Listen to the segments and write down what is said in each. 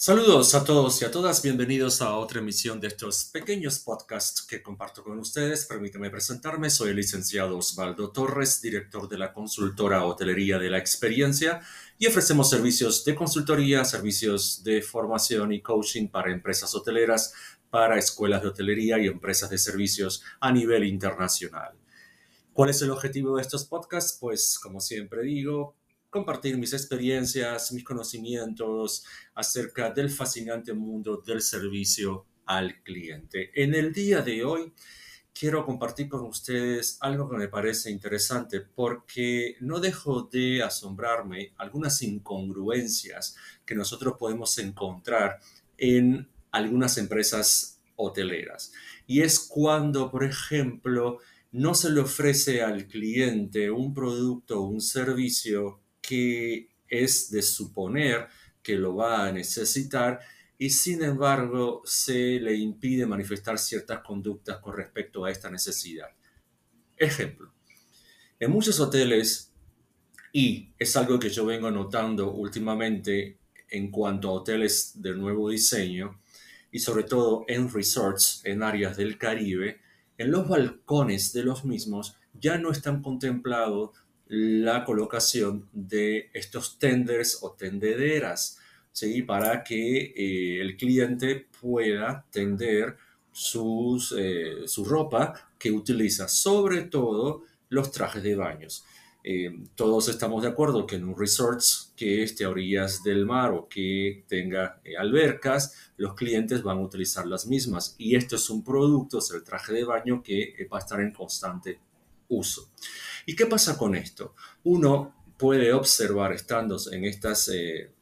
Saludos a todos y a todas, bienvenidos a otra emisión de estos pequeños podcasts que comparto con ustedes. Permítame presentarme, soy el licenciado Osvaldo Torres, director de la consultora Hotelería de la Experiencia y ofrecemos servicios de consultoría, servicios de formación y coaching para empresas hoteleras, para escuelas de hotelería y empresas de servicios a nivel internacional. ¿Cuál es el objetivo de estos podcasts? Pues, como siempre digo, compartir mis experiencias, mis conocimientos acerca del fascinante mundo del servicio al cliente. En el día de hoy quiero compartir con ustedes algo que me parece interesante porque no dejo de asombrarme algunas incongruencias que nosotros podemos encontrar en algunas empresas hoteleras. Y es cuando, por ejemplo, no se le ofrece al cliente un producto o un servicio que es de suponer que lo va a necesitar y sin embargo se le impide manifestar ciertas conductas con respecto a esta necesidad. Ejemplo, en muchos hoteles, y es algo que yo vengo notando últimamente en cuanto a hoteles de nuevo diseño, y sobre todo en resorts en áreas del Caribe, en los balcones de los mismos ya no están contemplados la colocación de estos tenders o tendederas, ¿sí? para que eh, el cliente pueda tender sus, eh, su ropa que utiliza, sobre todo los trajes de baños. Eh, todos estamos de acuerdo que en un resort que esté a orillas del mar o que tenga albercas, los clientes van a utilizar las mismas. Y esto es un producto, es el traje de baño que va a estar en constante uso. ¿Y qué pasa con esto? Uno puede observar, estando en estas eh,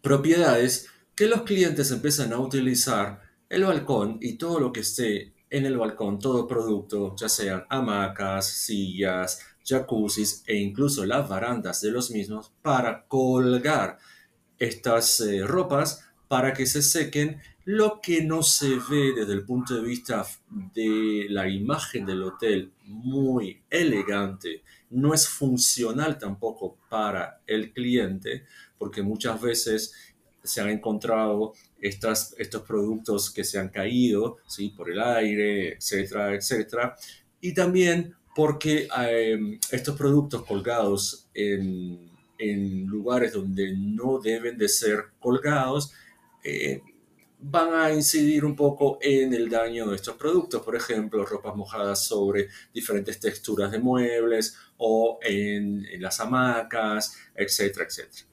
propiedades, que los clientes empiezan a utilizar el balcón y todo lo que esté en el balcón, todo producto, ya sean hamacas, sillas, jacuzzis e incluso las barandas de los mismos, para colgar estas eh, ropas para que se sequen lo que no se ve desde el punto de vista de la imagen del hotel muy elegante, no es funcional tampoco para el cliente, porque muchas veces se han encontrado estas, estos productos que se han caído ¿sí? por el aire, etcétera, etcétera. Y también porque em, estos productos colgados en, lugares donde no deben de ser colgados, eh, van a incidir un poco en el daño de estos productos, por ejemplo, ropas mojadas sobre diferentes texturas de muebles o en, las hamacas, etcétera, etcétera.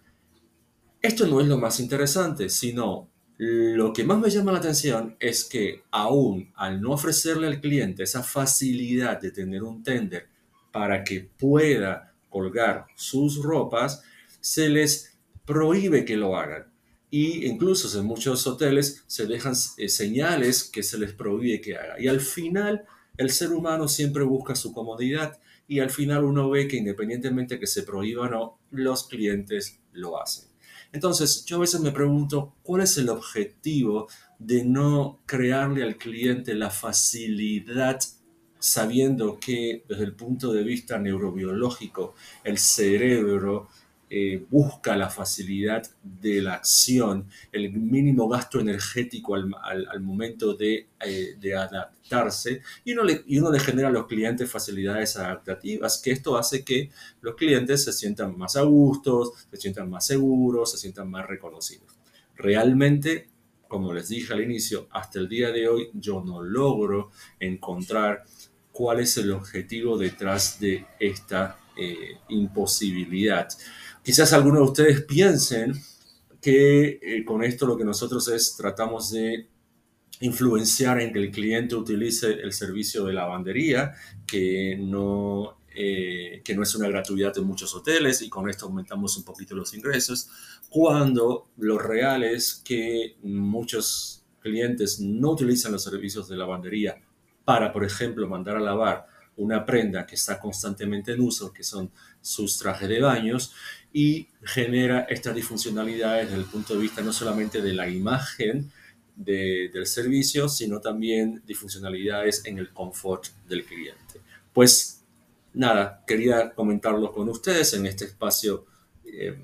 Esto no es lo más interesante, sino lo que más me llama la atención es que aún al no ofrecerle al cliente esa facilidad de tener un tender para que pueda colgar sus ropas, se les prohíbe que lo hagan y incluso en muchos hoteles se dejan eh, señales que se les prohíbe que haga. Y al final el ser humano siempre busca su comodidad y al final uno ve que independientemente que se prohíba o no, los clientes lo hacen. Entonces yo a veces me pregunto cuál es el objetivo de no crearle al cliente la facilidad sabiendo que desde el punto de vista neurobiológico el cerebro eh, busca la facilidad de la acción, el mínimo gasto energético al, momento de, eh, de, adaptarse y uno, le, y uno genera a los clientes facilidades adaptativas, que esto hace que los clientes se sientan más a gustos, se sientan más seguros, se sientan más reconocidos. Realmente como les dije al inicio, hasta el día de hoy yo no logro encontrar cuál es el objetivo detrás de esta eh, imposibilidad. Quizás algunos de ustedes piensen que eh, con esto lo que nosotros es tratamos de influenciar en que el cliente utilice el servicio de lavandería, que no, eh, que no es una gratuidad en muchos hoteles y con esto aumentamos un poquito los ingresos, cuando lo real es que muchos clientes no utilizan los servicios de lavandería para, por ejemplo, mandar a lavar una prenda que está constantemente en uso, que son sus trajes de baños, y genera estas disfuncionalidades desde el punto de vista no solamente de la imagen del servicio, sino también disfuncionalidades en el confort del cliente. Pues nada, quería comentarlo con ustedes en este espacio eh,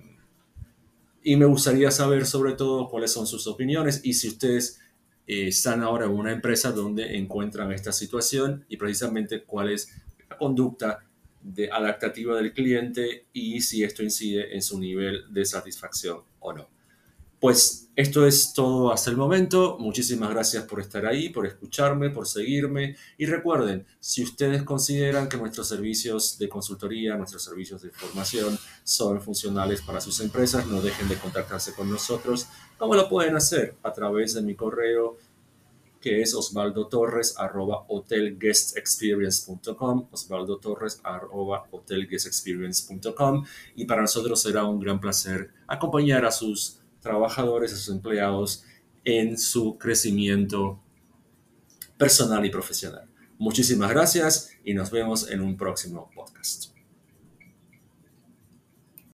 Y me gustaría saber sobre todo cuáles son sus opiniones y si ustedes eh, están ahora en una empresa donde encuentran esta situación y precisamente cuál es la conducta adaptativa del cliente y si esto incide en su nivel de satisfacción o no. Pues esto es todo hasta el momento. Muchísimas gracias por estar ahí, por escucharme, por seguirme. Y recuerden, si ustedes consideran que nuestros servicios de consultoría, nuestros servicios de formación son funcionales para sus empresas, no dejen de contactarse con nosotros. ¿Cómo lo pueden hacer? A través de mi correo que es Osvaldo Torres arroba hotelguestexperience.com, Osvaldo Torres arroba hotelguestexperience.com y para nosotros será un gran placer acompañar a sus trabajadores, a sus empleados en su crecimiento personal y profesional. Muchísimas gracias y nos vemos en un próximo podcast.